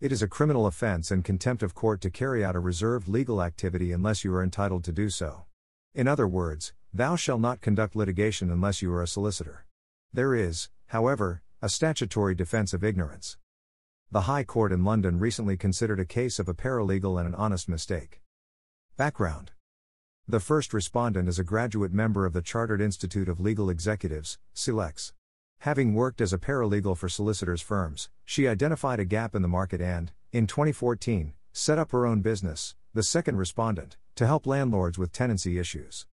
It is a criminal offense and contempt of court to carry out a reserved legal activity unless you are entitled to do so. In other words, thou shalt not conduct litigation unless you are a solicitor. There is, however, a statutory defense of ignorance. The High Court in London recently considered a case of a paralegal and an honest mistake. Background The first respondent is a graduate member of the Chartered Institute of Legal Executives, CILEX. Having worked as a paralegal for solicitors' firms, she identified a gap in the market and, in 2014, set up her own business, the second respondent, to help landlords with tenancy issues.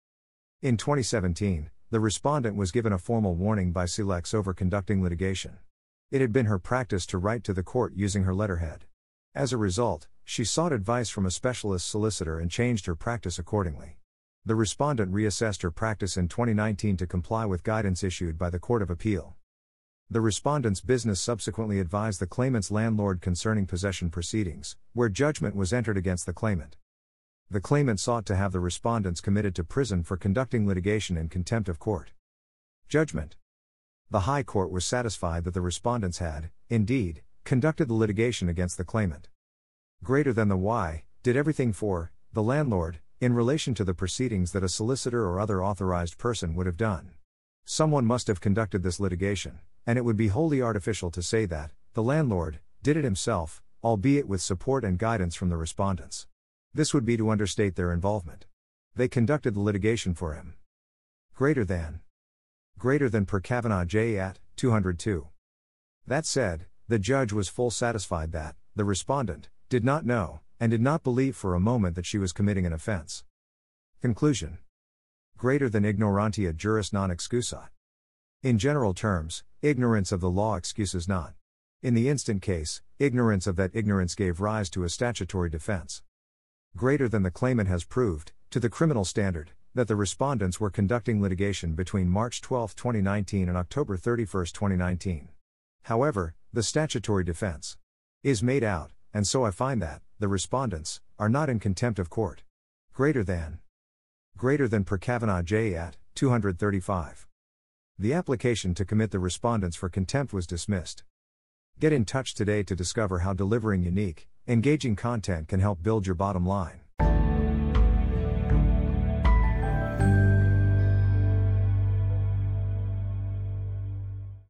In 2017, the respondent was given a formal warning by CILEX over conducting litigation. It had been her practice to write to the court using her letterhead. As a result, she sought advice from a specialist solicitor and changed her practice accordingly. The respondent reassessed her practice in 2019 to comply with guidance issued by the Court of Appeal. The respondent's business subsequently advised the claimant's landlord concerning possession proceedings, where judgment was entered against the claimant. The claimant sought to have the respondents committed to prison for conducting litigation in contempt of court. Judgment The High Court was satisfied that the respondents had, indeed, conducted the litigation against the claimant. Greater than the Y, did everything for, the landlord, in relation to the proceedings that a solicitor or other authorized person would have done. Someone must have conducted this litigation, and it would be wholly artificial to say that, the landlord, did it himself, albeit with support and guidance from the respondents. This would be to understate their involvement. They conducted the litigation for him. Greater than. Greater than per Cavanagh J. at 202. That said, the judge was full satisfied that, the respondent, did not know, and did not believe for a moment that she was committing an offense. Conclusion Greater than ignorantia juris non excusat. In general terms, ignorance of the law excuses not. In the instant case, ignorance of that ignorance gave rise to a statutory defense. Greater than the claimant has proved, to the criminal standard, that the respondents were conducting litigation between March 12, 2019 and October 31, 2019. However, the statutory defense is made out, and so I find that, the respondents, are not in contempt of court. Greater than. Greater than per Cavanagh J. at 235. The application to commit the respondents for contempt was dismissed. Get in touch today to discover how delivering unique, engaging content can help build your bottom line.